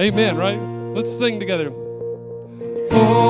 Amen, right? Let's sing together. We're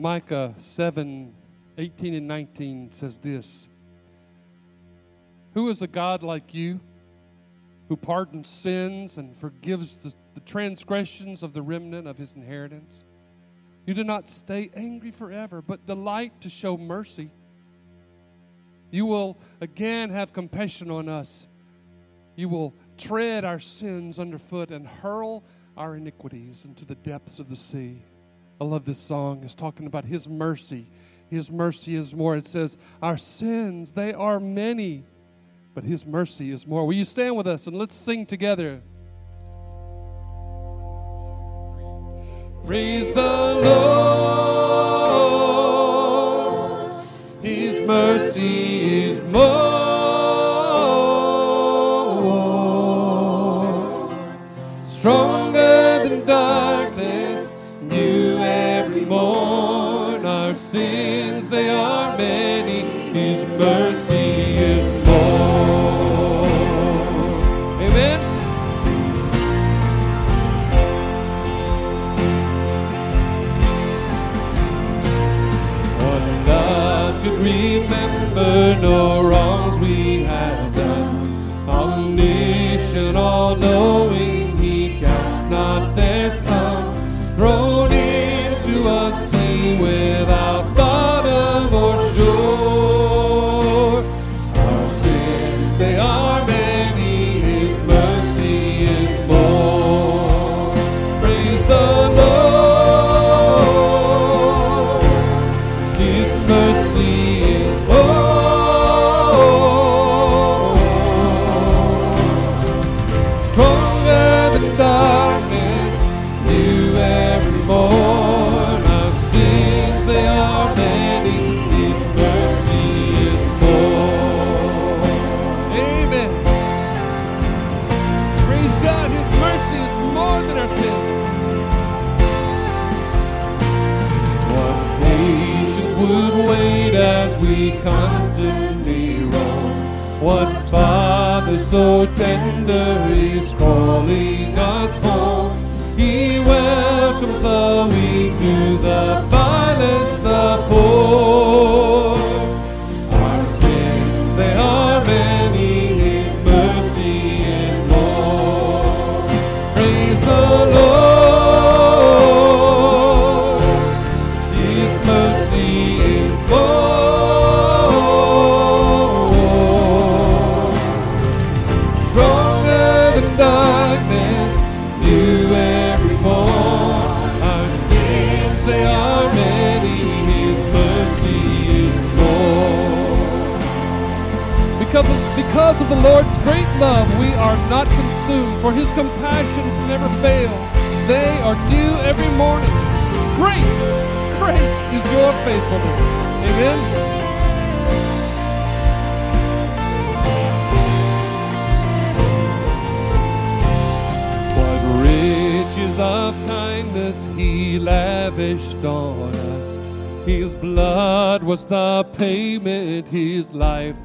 Micah 7 18 and 19 says this Who is a God like you who pardons sins and forgives the, the transgressions of the remnant of his inheritance? You do not stay angry forever, but delight to show mercy. You will again have compassion on us. You will tread our sins underfoot and hurl our iniquities into the depths of the sea. I love this song. It's talking about His mercy. His mercy is more. It says, Our sins, they are many, but His mercy is more. Will you stand with us and let's sing together? Praise the Lord. His mercy is more. Sins, they are many. His mercy is more. Amen. What love could remember no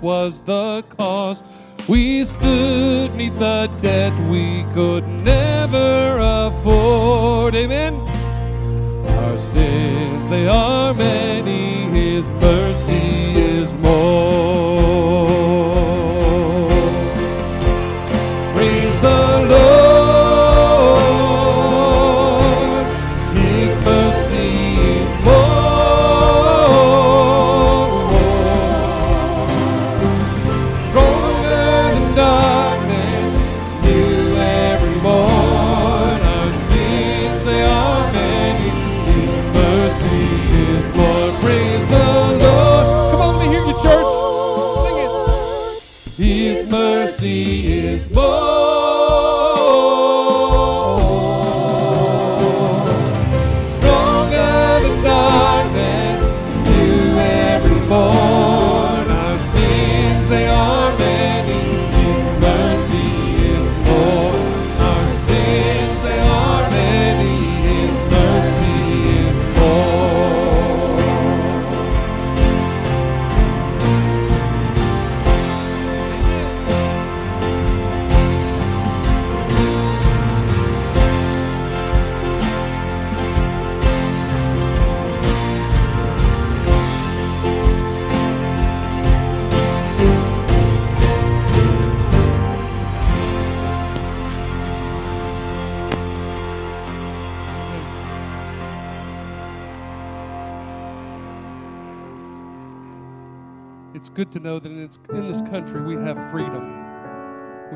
was the cost. We stood neath the debt we could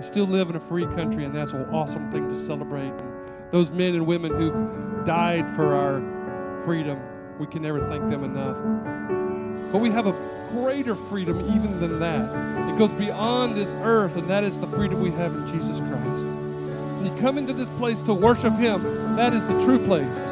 still live in a free country, and that's an awesome thing to celebrate. And those men and women who've died for our freedom, we can never thank them enough. But we have a greater freedom even than that. It goes beyond this earth, and that is the freedom we have in Jesus Christ. When you come into this place to worship Him, that is the true place.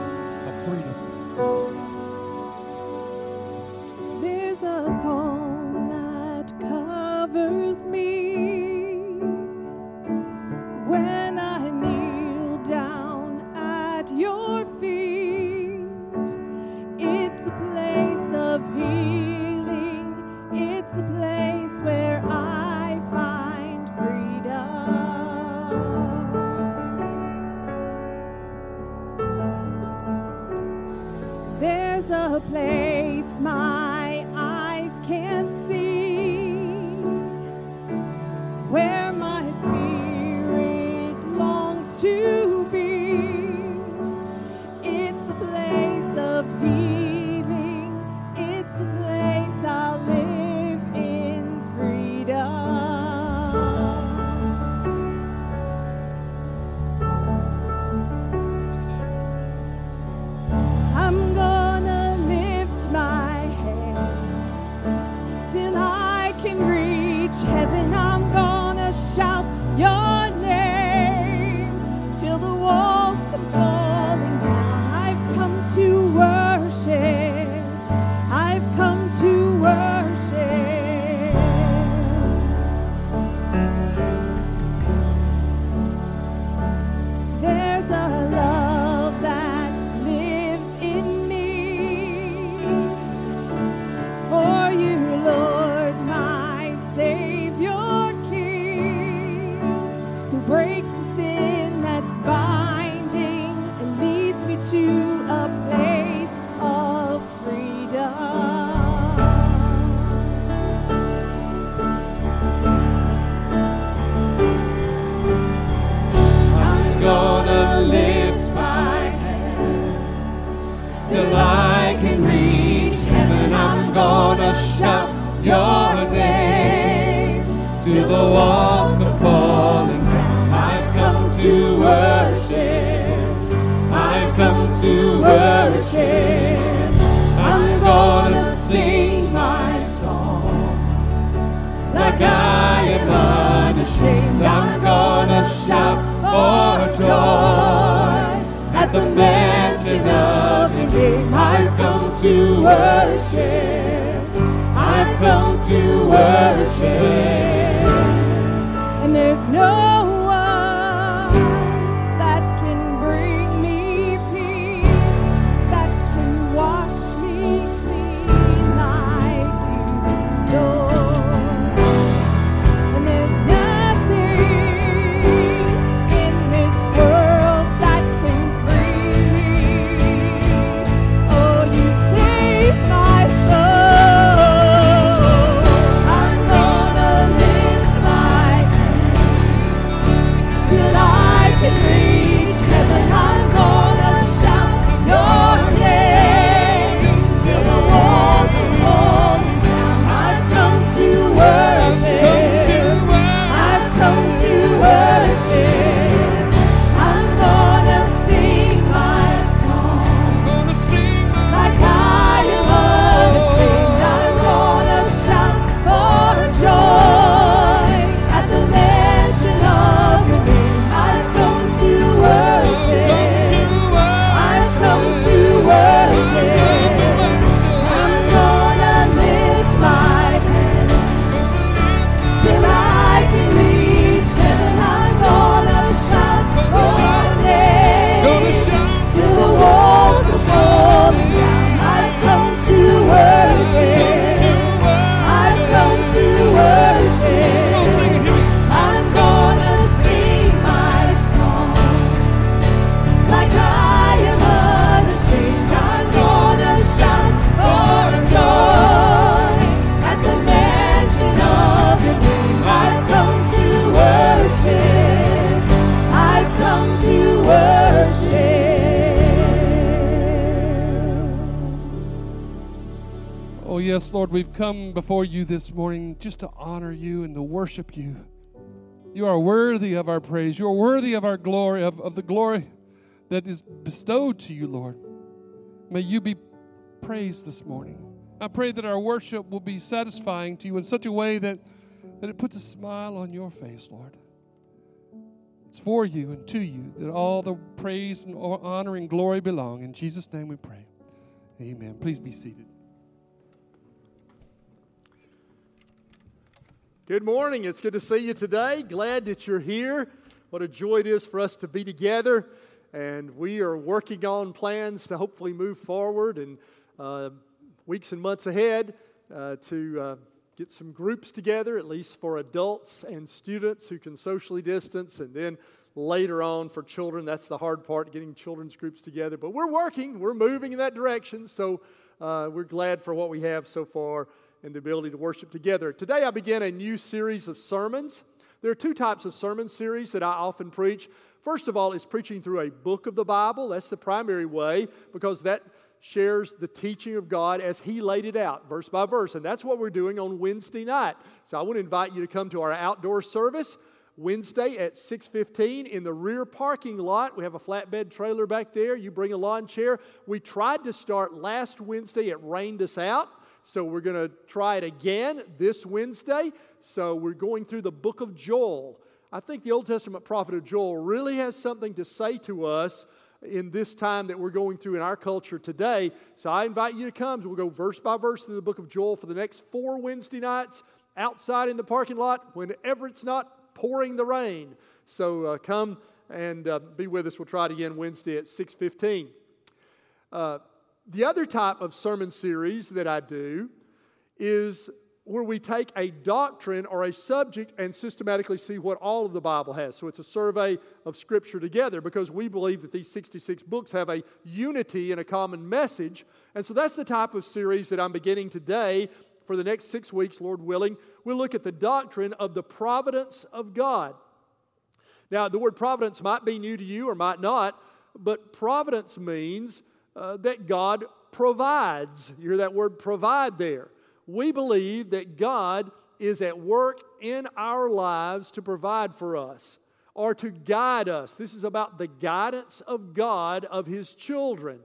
Lord, we've come before you this morning just to honor you and to worship you. You are worthy of our praise. You are worthy of our glory, of, of the glory that is bestowed to you, Lord. May you be praised this morning. I pray that our worship will be satisfying to you in such a way that, that it puts a smile on your face, Lord. It's for you and to you that all the praise and honor and glory belong. In Jesus' name we pray. Amen. Please be seated. Good morning. It's good to see you today. Glad that you're here. What a joy it is for us to be together. And we are working on plans to hopefully move forward in uh, weeks and months ahead uh, to uh, get some groups together, at least for adults and students who can socially distance. And then later on for children, that's the hard part, getting children's groups together. But we're working, we're moving in that direction. So uh, we're glad for what we have so far and the ability to worship together. Today, I begin a new series of sermons. There are two types of sermon series that I often preach. First of all, is preaching through a book of the Bible. That's the primary way because that shares the teaching of God as He laid it out, verse by verse. And that's what we're doing on Wednesday night. So I want to invite you to come to our outdoor service. Wednesday at 6:15 in the rear parking lot. We have a flatbed trailer back there. You bring a lawn chair. We tried to start last Wednesday. It rained us out. So we're going to try it again this Wednesday. So we're going through the book of Joel. I think the Old Testament prophet of Joel really has something to say to us in this time that we're going through in our culture today. So I invite you to come. We'll go verse by verse through the book of Joel for the next four Wednesday nights outside in the parking lot whenever it's not pouring the rain. So uh, come and uh, be with us. We'll try it again Wednesday at 6:15. Uh, the other type of sermon series that I do is where we take a doctrine or a subject and systematically see what all of the Bible has. So it's a survey of Scripture together because we believe that these 66 books have a unity and a common message. And so that's the type of series that I'm beginning today for the next six weeks, Lord willing. We'll look at the doctrine of the providence of God. Now, the word providence might be new to you or might not, but providence means uh, that God provides. You hear that word provide there. We believe that God is at work in our lives to provide for us or to guide us. This is about the guidance of God of His children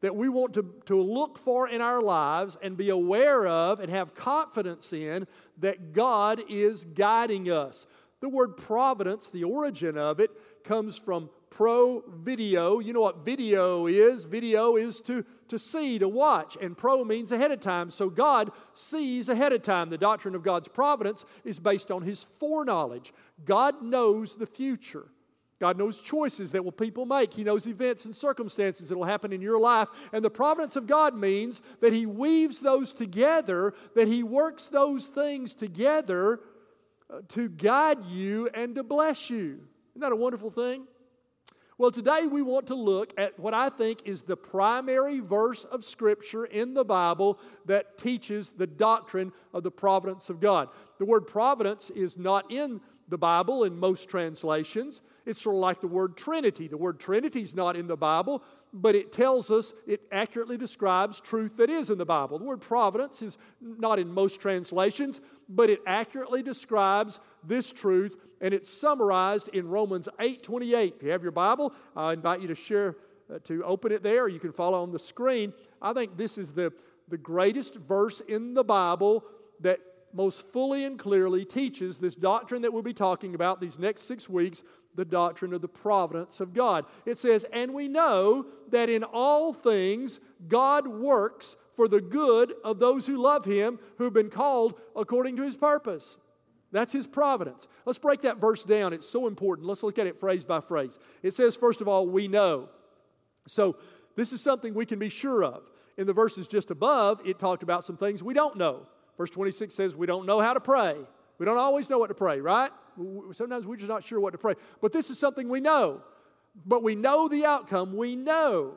that we want to, to look for in our lives and be aware of and have confidence in that God is guiding us. The word providence, the origin of it, comes from pro video. You know what video is? Video is to, to see, to watch, and pro means ahead of time. So God sees ahead of time. The doctrine of God's providence is based on His foreknowledge. God knows the future. God knows choices that will people make. He knows events and circumstances that will happen in your life. And the providence of God means that He weaves those together, that He works those things together uh, to guide you and to bless you. Isn't that a wonderful thing? Well, today we want to look at what I think is the primary verse of Scripture in the Bible that teaches the doctrine of the providence of God. The word providence is not in the Bible in most translations. It's sort of like the word Trinity. The word Trinity is not in the Bible, but it tells us, it accurately describes truth that is in the Bible. The word providence is not in most translations, but it accurately describes this truth, and it's summarized in Romans 8 28. If you have your Bible, I invite you to share, uh, to open it there, you can follow on the screen. I think this is the, the greatest verse in the Bible that most fully and clearly teaches this doctrine that we'll be talking about these next six weeks the doctrine of the providence of God. It says, And we know that in all things God works for the good of those who love Him, who've been called according to His purpose. That's His providence. Let's break that verse down. It's so important. Let's look at it phrase by phrase. It says, first of all, we know. So, this is something we can be sure of. In the verses just above, it talked about some things we don't know. Verse 26 says, We don't know how to pray. We don't always know what to pray, right? Sometimes we're just not sure what to pray. But this is something we know. But we know the outcome. We know.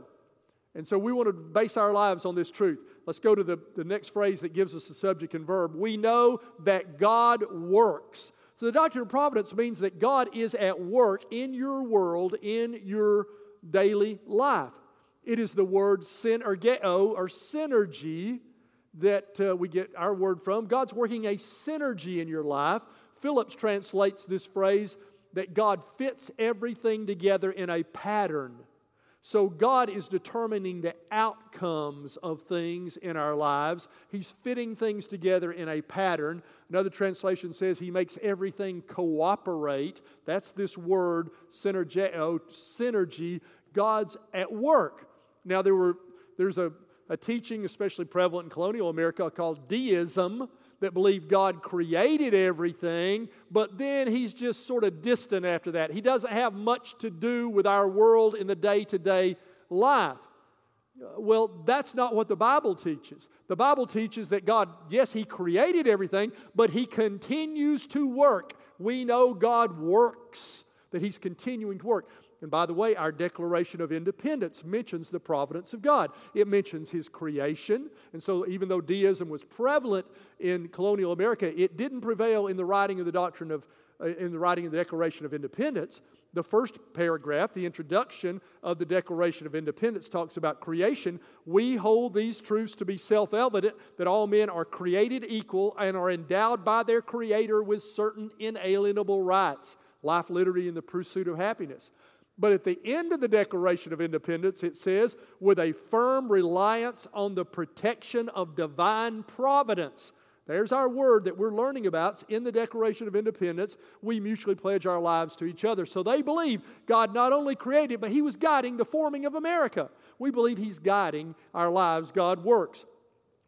And so we want to base our lives on this truth. Let's go to the, the next phrase that gives us the subject and verb. We know that God works. So the doctrine of providence means that God is at work in your world, in your daily life. It is the word synergeo or synergy that uh, we get our word from. God's working a synergy in your life. Phillips translates this phrase that God fits everything together in a pattern. So God is determining the outcomes of things in our lives. He's fitting things together in a pattern. Another translation says he makes everything cooperate. That's this word synergy. Oh, synergy. God's at work. Now there were there's a, a teaching especially prevalent in colonial America called deism that believe God created everything, but then he's just sort of distant after that. He doesn't have much to do with our world in the day to day life. Uh, well, that's not what the Bible teaches. The Bible teaches that God, yes, He created everything, but He continues to work. We know God works, that He's continuing to work. And by the way, our Declaration of Independence mentions the providence of God. It mentions His creation. And so, even though deism was prevalent in colonial America, it didn't prevail in the writing of the doctrine of, uh, in the writing of the Declaration of Independence. The first paragraph, the introduction of the Declaration of Independence, talks about creation. We hold these truths to be self evident that all men are created equal and are endowed by their Creator with certain inalienable rights life, liberty, and the pursuit of happiness. But at the end of the Declaration of Independence, it says, with a firm reliance on the protection of divine providence. There's our word that we're learning about in the Declaration of Independence. We mutually pledge our lives to each other. So they believe God not only created, but He was guiding the forming of America. We believe He's guiding our lives. God works.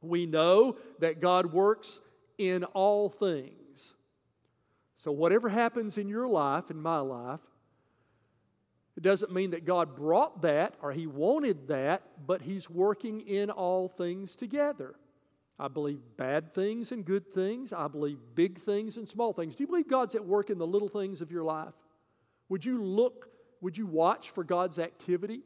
We know that God works in all things. So, whatever happens in your life, in my life, it doesn't mean that God brought that or He wanted that, but He's working in all things together. I believe bad things and good things. I believe big things and small things. Do you believe God's at work in the little things of your life? Would you look, would you watch for God's activity?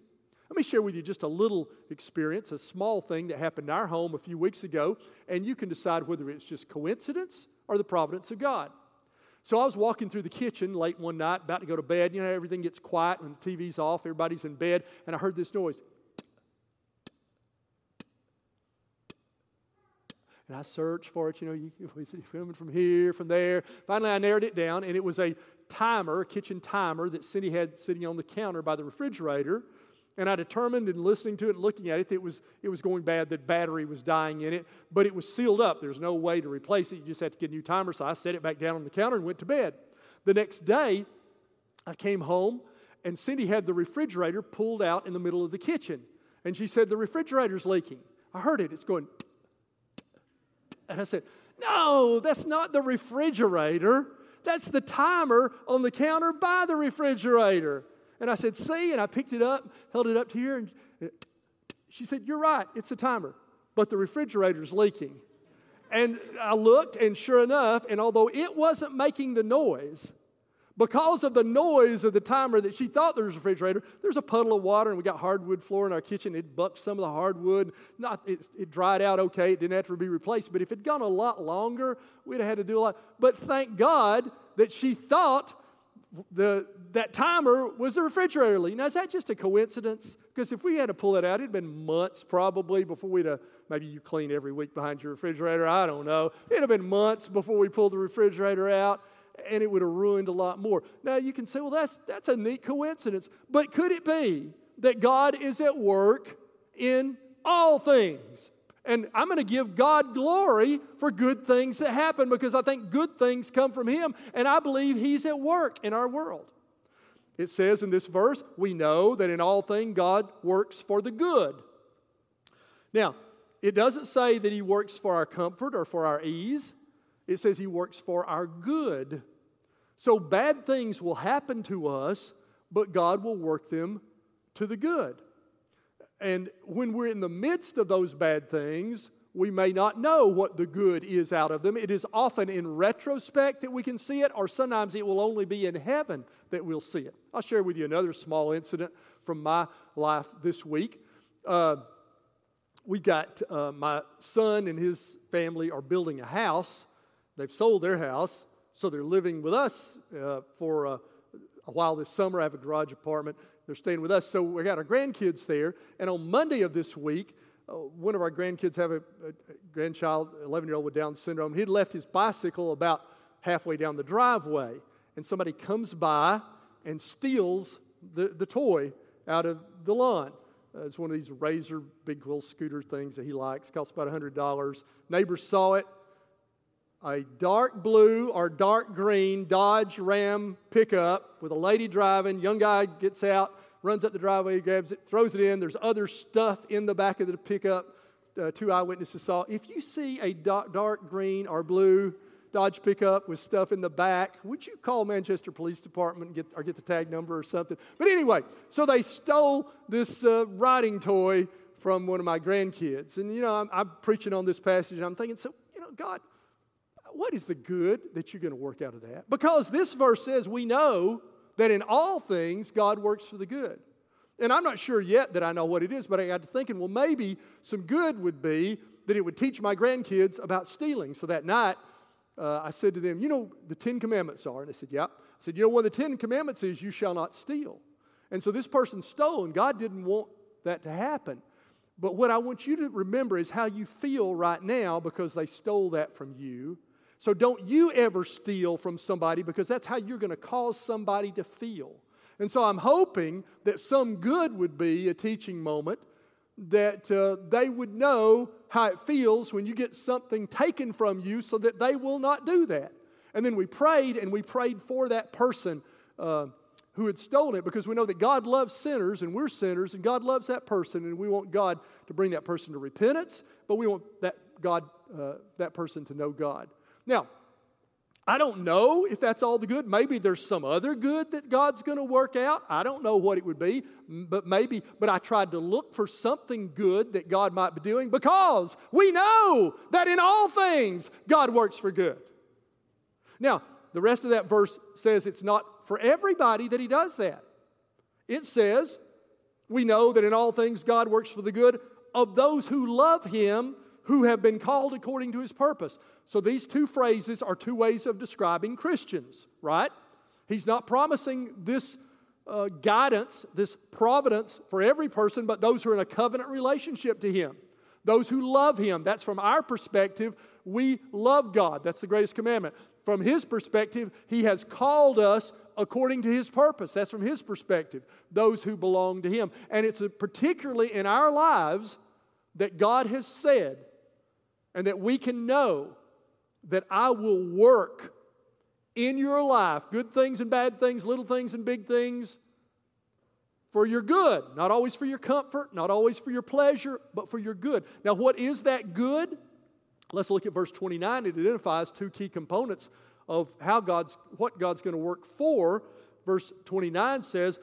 Let me share with you just a little experience, a small thing that happened in our home a few weeks ago, and you can decide whether it's just coincidence or the providence of God. So I was walking through the kitchen late one night, about to go to bed. You know, everything gets quiet when the TV's off, everybody's in bed, and I heard this noise. And I searched for it, you know, you, was it filming from here, from there. Finally, I narrowed it down, and it was a timer, a kitchen timer that Cindy had sitting on the counter by the refrigerator. And I determined in listening to it and looking at it that it was, it was going bad, that battery was dying in it, but it was sealed up. There's no way to replace it. You just had to get a new timer. So I set it back down on the counter and went to bed. The next day, I came home and Cindy had the refrigerator pulled out in the middle of the kitchen. And she said, The refrigerator's leaking. I heard it. It's going. And I said, No, that's not the refrigerator. That's the timer on the counter by the refrigerator. And I said, See? And I picked it up, held it up to here, and she said, You're right, it's a timer, but the refrigerator's leaking. And I looked, and sure enough, and although it wasn't making the noise, because of the noise of the timer that she thought there was a refrigerator, there's a puddle of water, and we got hardwood floor in our kitchen. It bucked some of the hardwood. Not, it, it dried out okay. It didn't have to be replaced. But if it had gone a lot longer, we'd have had to do a lot. But thank God that she thought the, that timer was the refrigerator leak. Now, is that just a coincidence? Because if we had to pull it out, it'd been months probably before we'd have, maybe you clean every week behind your refrigerator. I don't know. It'd have been months before we pulled the refrigerator out, and it would have ruined a lot more. Now, you can say, well, that's, that's a neat coincidence. But could it be that God is at work in all things? And I'm going to give God glory for good things that happen because I think good things come from Him. And I believe He's at work in our world. It says in this verse, we know that in all things God works for the good. Now, it doesn't say that He works for our comfort or for our ease, it says He works for our good. So bad things will happen to us, but God will work them to the good. And when we're in the midst of those bad things, we may not know what the good is out of them. It is often in retrospect that we can see it, or sometimes it will only be in heaven that we'll see it. I'll share with you another small incident from my life this week. Uh, we got uh, my son and his family are building a house. They've sold their house, so they're living with us uh, for a while this summer. I have a garage apartment they're staying with us. So we got our grandkids there. And on Monday of this week, uh, one of our grandkids have a, a grandchild, 11 year old with Down syndrome. He'd left his bicycle about halfway down the driveway, and somebody comes by and steals the, the toy out of the lawn. Uh, it's one of these razor big wheel scooter things that he likes. Costs about $100. Neighbors saw it. A dark blue or dark green Dodge Ram pickup with a lady driving. Young guy gets out, runs up the driveway, grabs it, throws it in. There's other stuff in the back of the pickup. Uh, two eyewitnesses saw. If you see a dark, green or blue Dodge pickup with stuff in the back, would you call Manchester Police Department get, or get the tag number or something? But anyway, so they stole this uh, riding toy from one of my grandkids. And, you know, I'm, I'm preaching on this passage, and I'm thinking, so, you know, God, what is the good that you're going to work out of that? Because this verse says we know that in all things God works for the good. And I'm not sure yet that I know what it is, but I got to thinking, well, maybe some good would be that it would teach my grandkids about stealing. So that night, uh, I said to them, You know, the Ten Commandments are. And they said, Yep. I said, You know, one of the Ten Commandments is you shall not steal. And so this person stole, and God didn't want that to happen. But what I want you to remember is how you feel right now because they stole that from you. So don't you ever steal from somebody because that's how you're going to cause somebody to feel. And so I'm hoping that some good would be a teaching moment that uh, they would know how it feels when you get something taken from you so that they will not do that. And then we prayed and we prayed for that person uh, who had stolen it because we know that God loves sinners and we're sinners and God loves that person and we want God to bring that person to repentance, but we want that God, uh, that person to know God. Now, I don't know if that's all the good. Maybe there's some other good that God's going to work out. I don't know what it would be, but maybe, but I tried to look for something good that God might be doing because we know that in all things God works for good. Now, the rest of that verse says it's not for everybody that He does that. It says, we know that in all things God works for the good of those who love Him who have been called according to his purpose. So these two phrases are two ways of describing Christians, right? He's not promising this uh, guidance, this providence for every person, but those who are in a covenant relationship to him. Those who love him. That's from our perspective. We love God. That's the greatest commandment. From his perspective, he has called us according to his purpose. That's from his perspective. Those who belong to him. And it's particularly in our lives that God has said and that we can know that I will work in your life, good things and bad things, little things and big things, for your good. Not always for your comfort, not always for your pleasure, but for your good. Now, what is that good? Let's look at verse 29. It identifies two key components of how God's what God's going to work for. Verse 29 says,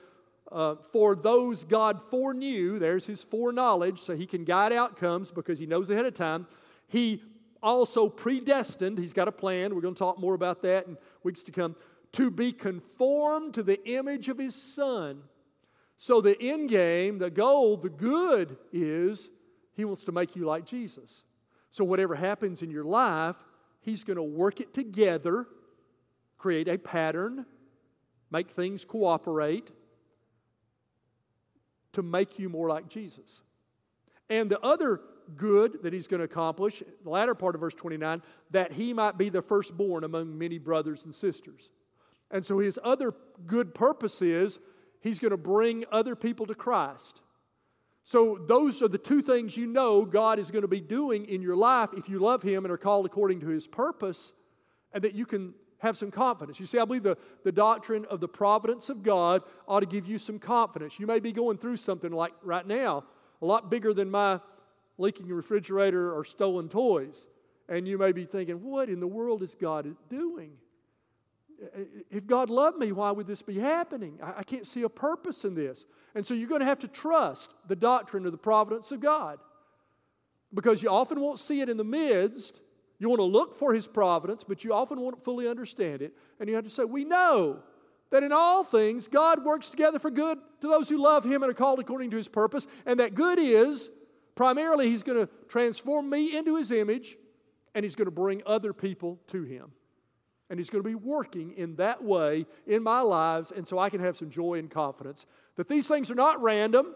uh, for those God foreknew, there's his foreknowledge, so he can guide outcomes because he knows ahead of time. He also predestined, he's got a plan, we're going to talk more about that in weeks to come, to be conformed to the image of his son. So the end game, the goal, the good is he wants to make you like Jesus. So whatever happens in your life, he's going to work it together, create a pattern, make things cooperate to make you more like Jesus. And the other good that he's going to accomplish, the latter part of verse 29, that he might be the firstborn among many brothers and sisters. And so his other good purpose is he's going to bring other people to Christ. So those are the two things you know God is going to be doing in your life if you love him and are called according to his purpose, and that you can have some confidence. You see, I believe the, the doctrine of the providence of God ought to give you some confidence. You may be going through something like right now, a lot bigger than my leaking refrigerator or stolen toys. And you may be thinking, what in the world is God doing? If God loved me, why would this be happening? I can't see a purpose in this. And so you're going to have to trust the doctrine of the providence of God because you often won't see it in the midst. You want to look for His providence, but you often won't fully understand it. And you have to say, We know that in all things God works together for good to those who love Him and are called according to His purpose. And that good is Primarily, He's going to transform me into His image, and He's going to bring other people to Him. And He's going to be working in that way in my lives, and so I can have some joy and confidence that these things are not random,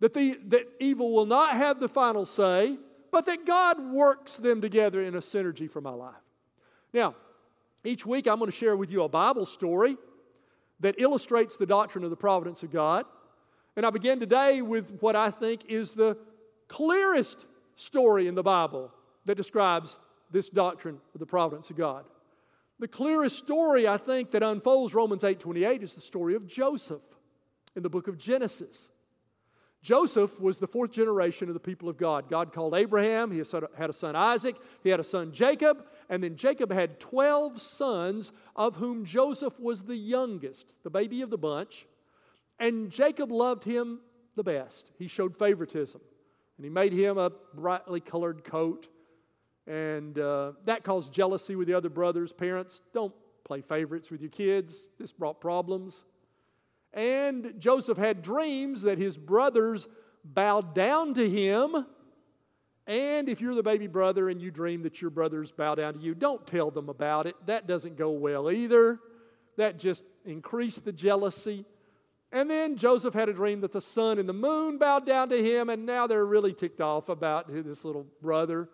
that, the, that evil will not have the final say, but that God works them together in a synergy for my life. Now, each week I'm going to share with you a Bible story that illustrates the doctrine of the providence of God. And I begin today with what I think is the clearest story in the Bible that describes this doctrine of the providence of God. The clearest story I think that unfolds Romans 8:28 is the story of Joseph in the book of Genesis. Joseph was the fourth generation of the people of God. God called Abraham, he had a son Isaac, he had a son Jacob, and then Jacob had 12 sons, of whom Joseph was the youngest, the baby of the bunch. And Jacob loved him the best. He showed favoritism, and he made him a brightly colored coat. And uh, that caused jealousy with the other brothers. Parents, don't play favorites with your kids. This brought problems. And Joseph had dreams that his brothers bowed down to him. And if you're the baby brother and you dream that your brothers bow down to you, don't tell them about it. That doesn't go well either. That just increased the jealousy. And then Joseph had a dream that the sun and the moon bowed down to him, and now they're really ticked off about this little brother.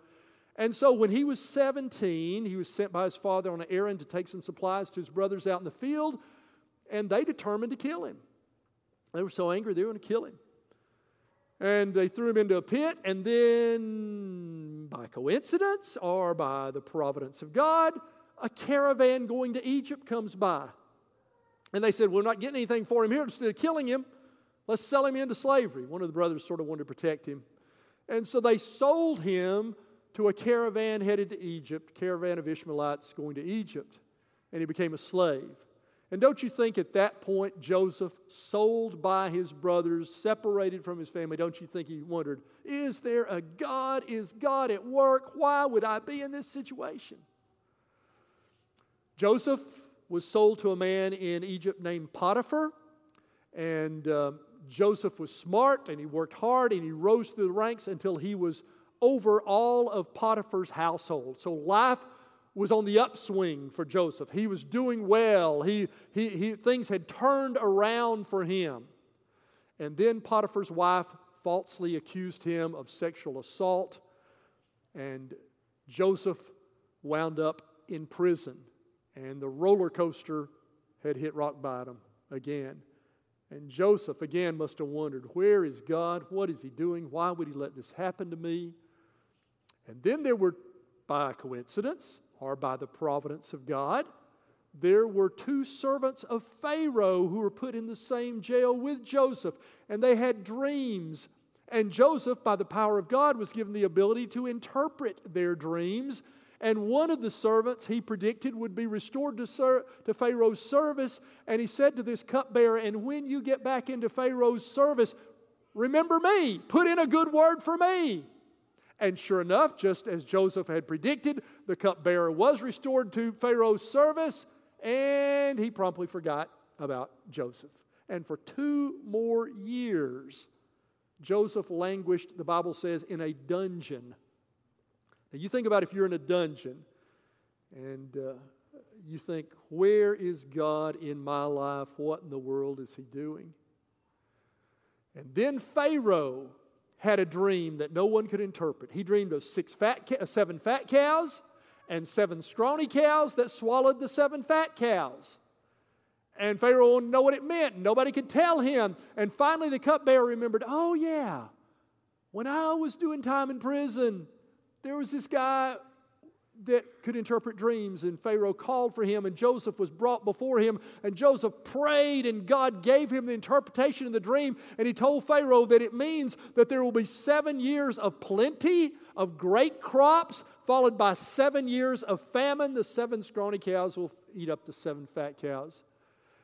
And so when he was 17, he was sent by his father on an errand to take some supplies to his brothers out in the field and they determined to kill him. They were so angry they were going to kill him. And they threw him into a pit, and then, by coincidence or by the providence of God, a caravan going to Egypt comes by. And they said, We're not getting anything for him here. Instead of killing him, let's sell him into slavery. One of the brothers sort of wanted to protect him. And so they sold him to a caravan headed to Egypt, caravan of Ishmaelites going to Egypt. And he became a slave. And don't you think at that point, Joseph, sold by his brothers, separated from his family, don't you think he wondered, is there a God? Is God at work? Why would I be in this situation? Joseph was sold to a man in Egypt named Potiphar. And uh, Joseph was smart and he worked hard and he rose through the ranks until he was over all of Potiphar's household. So life was on the upswing for Joseph. He was doing well. He, he, he, things had turned around for him. And then Potiphar's wife falsely accused him of sexual assault, and Joseph wound up in prison. And the roller coaster had hit rock bottom again. And Joseph again must have wondered, Where is God? What is He doing? Why would He let this happen to me? And then there were, by coincidence, or by the providence of God, there were two servants of Pharaoh who were put in the same jail with Joseph, and they had dreams. And Joseph, by the power of God, was given the ability to interpret their dreams. And one of the servants he predicted would be restored to, to Pharaoh's service. And he said to this cupbearer, And when you get back into Pharaoh's service, remember me, put in a good word for me. And sure enough, just as Joseph had predicted, the cupbearer was restored to Pharaoh's service, and he promptly forgot about Joseph. And for two more years, Joseph languished, the Bible says, in a dungeon. Now, you think about if you're in a dungeon and uh, you think, where is God in my life? What in the world is he doing? And then Pharaoh had a dream that no one could interpret. He dreamed of six fat, uh, seven fat cows and seven scrawny cows that swallowed the seven fat cows. And Pharaoh didn't know what it meant. Nobody could tell him. And finally, the cupbearer remembered oh, yeah, when I was doing time in prison, there was this guy that could interpret dreams. And Pharaoh called for him, and Joseph was brought before him. And Joseph prayed, and God gave him the interpretation of the dream. And he told Pharaoh that it means that there will be seven years of plenty, of great crops, followed by seven years of famine. The seven scrawny cows will eat up the seven fat cows.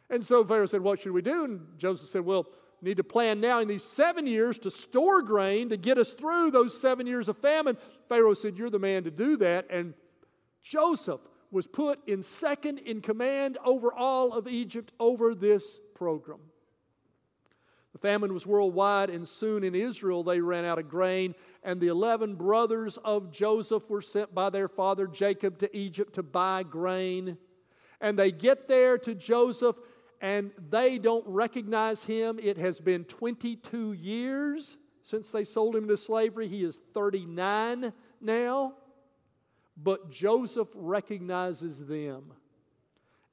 And so Pharaoh said, What should we do? And Joseph said, Well, need to plan now in these seven years to store grain to get us through those seven years of famine. Pharaoh said, You're the man to do that. And Joseph was put in second in command over all of Egypt over this program. The famine was worldwide, and soon in Israel they ran out of grain. And the 11 brothers of Joseph were sent by their father Jacob to Egypt to buy grain. And they get there to Joseph, and they don't recognize him. It has been 22 years since they sold him into slavery. He is 39 now. But Joseph recognizes them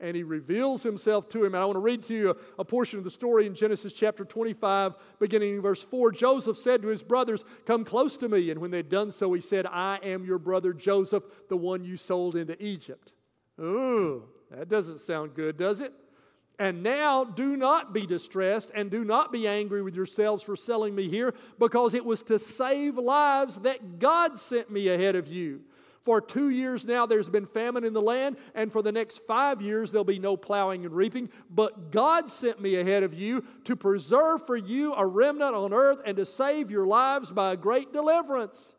and he reveals himself to him. And I want to read to you a, a, portion of the story in Genesis chapter 25, beginning in verse 4. Joseph said to his brothers, Come close to me. And when they'd done so, he said, I am your brother Joseph, the one you sold into Egypt. Ooh, that doesn't sound good, does it? And now do not be distressed and do not be angry with yourselves for selling me here, because it was to save lives that God sent me ahead of you. For two years now, there's been famine in the land, and for the next five years, there'll be no plowing and reaping. But God sent me ahead of you to preserve for you a remnant on earth and to save your lives by a great deliverance.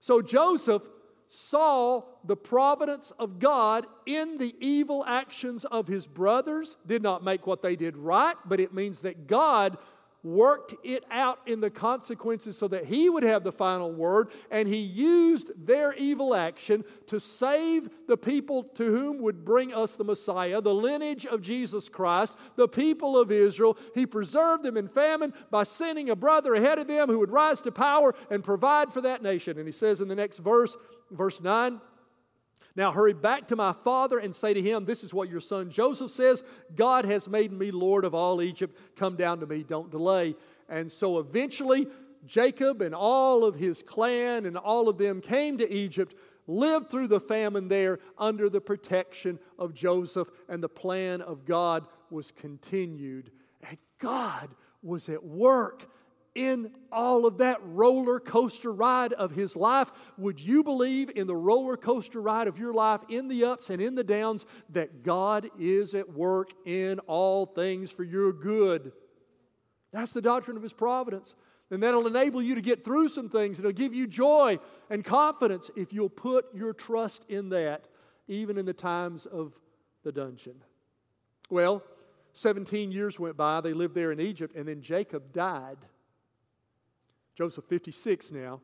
So Joseph saw the providence of God in the evil actions of his brothers, did not make what they did right, but it means that God worked it out in the consequences so that he would have the final word, and he used their evil action to save the people to whom would bring us the Messiah, the lineage of Jesus Christ, the people of Israel. He preserved them in famine by sending a brother ahead of them who would rise to power and provide for that nation. And he says in the next verse, verse 9, now hurry back to my father and say to him, This is what your son Joseph says God has made me Lord of all Egypt. Come down to me, don't delay. And so eventually, Jacob and all of his clan and all of them came to Egypt, lived through the famine there under the protection of Joseph, and the plan of God was continued. And God was at work in all of that roller coaster ride of his life, would you believe in the roller coaster ride of your life, in the ups and in the downs, that God is at work in all things for your good? That's the doctrine of his providence. And that'll enable you to get through some things. It'll give you joy and confidence if you'll put your trust in that, even in the times of the dungeon. Well, 17 years went by. They lived there in Egypt, and then Jacob died. Joseph 56 now.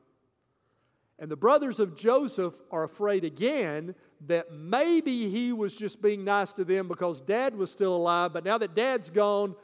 And the brothers of Joseph are afraid again that maybe he was just being nice to them because dad was still alive, but now that dad's gone,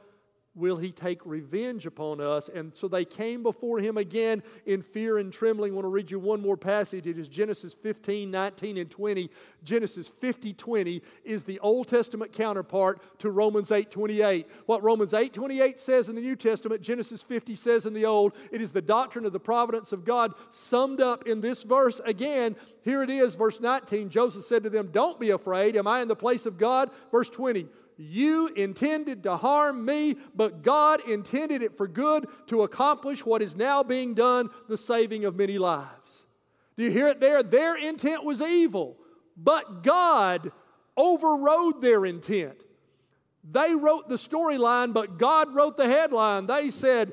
will he take revenge upon us? And so they came before him again in fear and trembling. I want to read you one more passage. It is Genesis 15, 19, and 20. Genesis 50, 20 is the Old Testament counterpart to Romans 8, 28. What Romans 8, 28 says in the New Testament, Genesis 50 says in the Old. It is the doctrine of the providence of God summed up in this verse again. Here it is, verse 19. Joseph said to them, Don't be afraid. Am I in the place of God? Verse 20. You intended to harm me, but God intended it for good to accomplish what is now being done, the saving of many lives. Do you hear it there? Their intent was evil, but God overrode their intent. They wrote the storyline, but God wrote the headline. They said,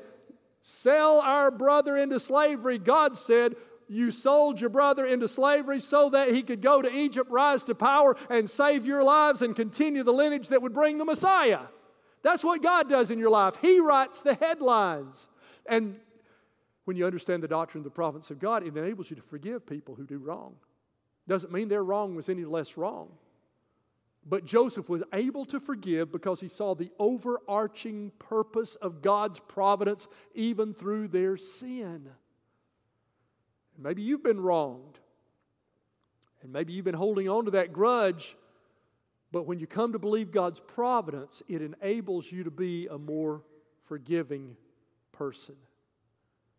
Sell our brother into slavery. God said, you sold your brother into slavery so that he could go to Egypt, rise to power, and save your lives and continue the lineage that would bring the Messiah. That's what God does in your life. He writes the headlines. And when you understand the doctrine of the providence of God, it enables you to forgive people who do wrong. Doesn't mean their wrong was any less wrong. But Joseph was able to forgive because he saw the overarching purpose of God's providence even through their sin. Maybe you've been wronged. And maybe you've been holding on to that grudge. But when you come to believe God's providence, it enables you to be a more forgiving person.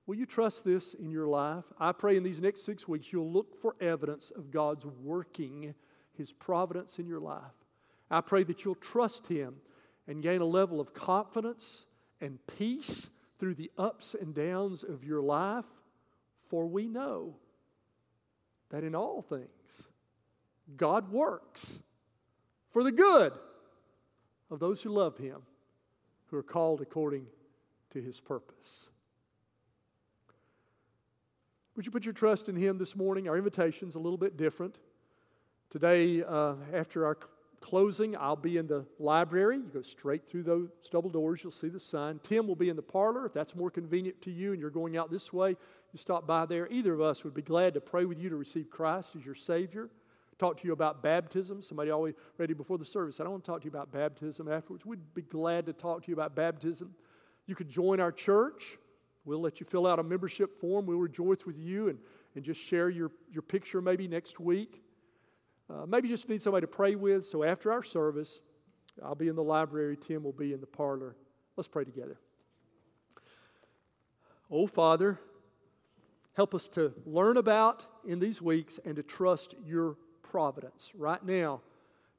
Will you trust this in your life? I pray in these next six weeks you'll look for evidence of God's working His providence in your life. I pray that you'll trust Him and gain a level of confidence and peace through the ups and downs of your life for we know that in all things God works for the good of those who love Him, who are called according to His purpose. Would you put your trust in Him this morning? Our invitation's a little bit different. Today, uh, after our closing, I'll be in the library. You go straight through those double doors, you'll see the sign. Tim will be in the parlor if that's more convenient to you and you're going out this way you stop by there. Either of us would be glad to pray with you to receive Christ as your Savior. Talk to you about baptism. Somebody always ready before the service. I don't want to talk to you about baptism afterwards. We'd be glad to talk to you about baptism. You could join our church. we'll let you fill out a membership form. We'll rejoice with you and, and just share your, your picture maybe next week. Uh, maybe you just need somebody to pray with. So after our service, I'll be in the library, Tim will be in the parlor. Let's pray together. Oh, Father, help us to learn about in these weeks and to trust your providence. Right now,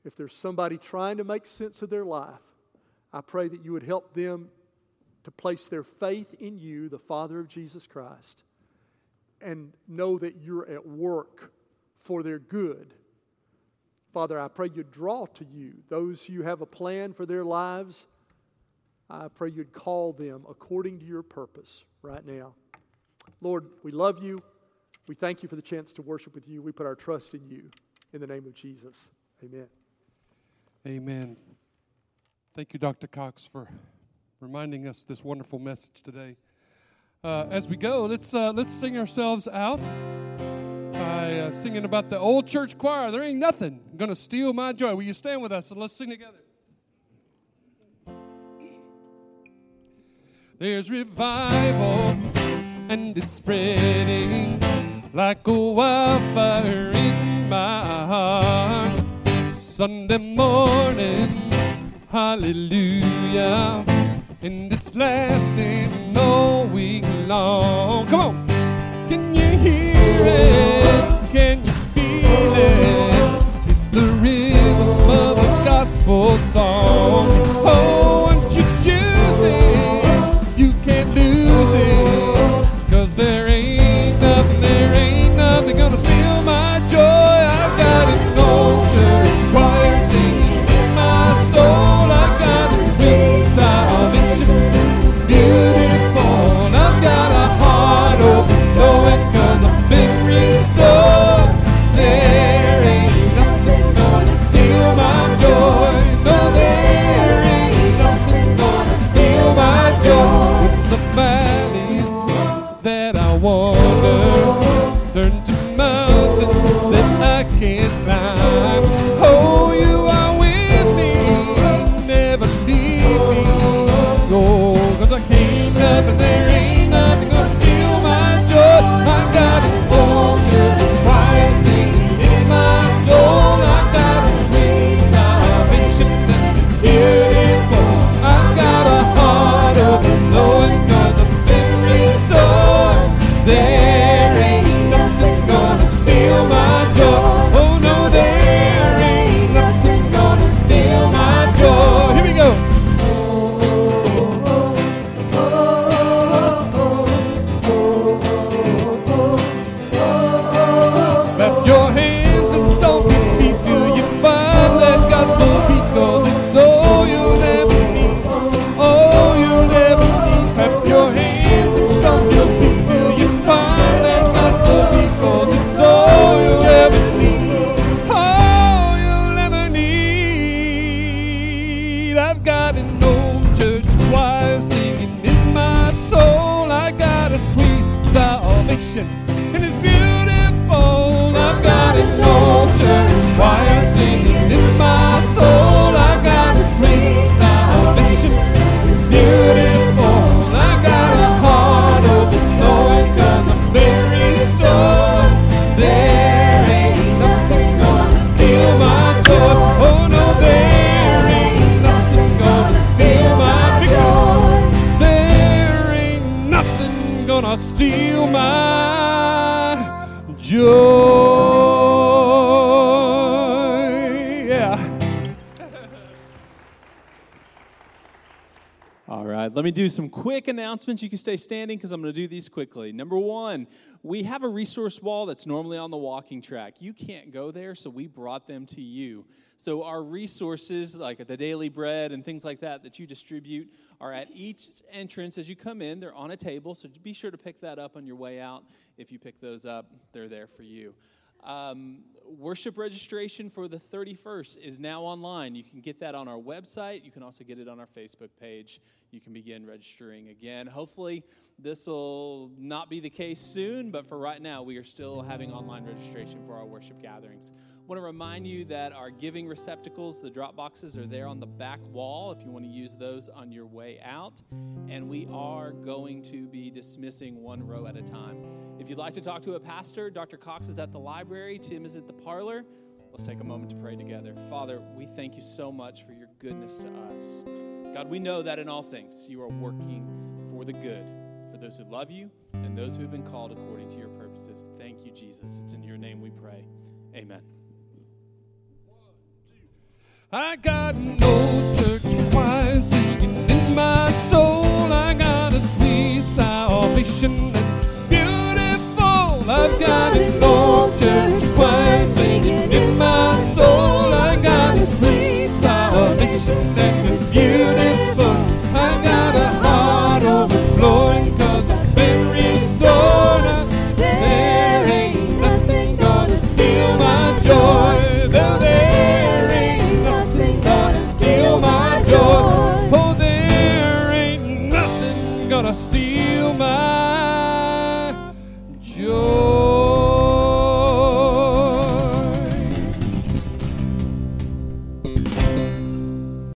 if there's somebody trying to make sense of their life, I pray that you would help them to place their faith in you, the Father of Jesus Christ, and know that you're at work for their good. Father, I pray you'd draw to you those who have a plan for their lives. I pray you'd call them according to your purpose right now. Lord, we love you. We thank you for the chance to worship with you. We put our trust in you. In the name of Jesus, amen. Amen. Thank you, Dr. Cox, for reminding us this wonderful message today. Uh, as we go, let's uh, let's sing ourselves out by uh, singing about the old church choir. There ain't nothing gonna steal my joy. Will you stand with us and let's sing together? There's revival and it's spreading like a wildfire in my heart. Sunday morning, hallelujah, and it's lasting all week long. Come on, can you hear it? Can you feel it? It's the rhythm of a gospel song. Oh, quick announcements. You can stay standing because I'm going to do these quickly. Number one, we have a resource wall that's normally on the walking track. You can't go there, so we brought them to you. So, our resources, like the daily bread and things like that, that you distribute, are at each entrance as you come in. They're on a table, so be sure to pick that up on your way out. If you pick those up, they're there for you. Um, worship registration for the 31st is now online. You can get that on our website. You can also get it on our Facebook page. you can begin registering again. Hopefully, this will not be the case soon, but for right now, we are still having online registration for our worship gatherings. I want to remind you that our giving receptacles, the drop boxes, are there on the back wall if you want to use those on your way out. And we are going to be dismissing one row at a time. If you'd like to talk to a pastor, Dr. Cox is at the library, Tim is at the parlor. Let's take a moment to pray together. Father, we thank you so much for your goodness to us. God, we know that in all things you are working for the good, for those who love you and those who have been called according to your purposes. Thank you, Jesus. It's in your name we pray. Amen. I got no church choir singing in my soul. I got a sweet salvation and beautiful. I've got an old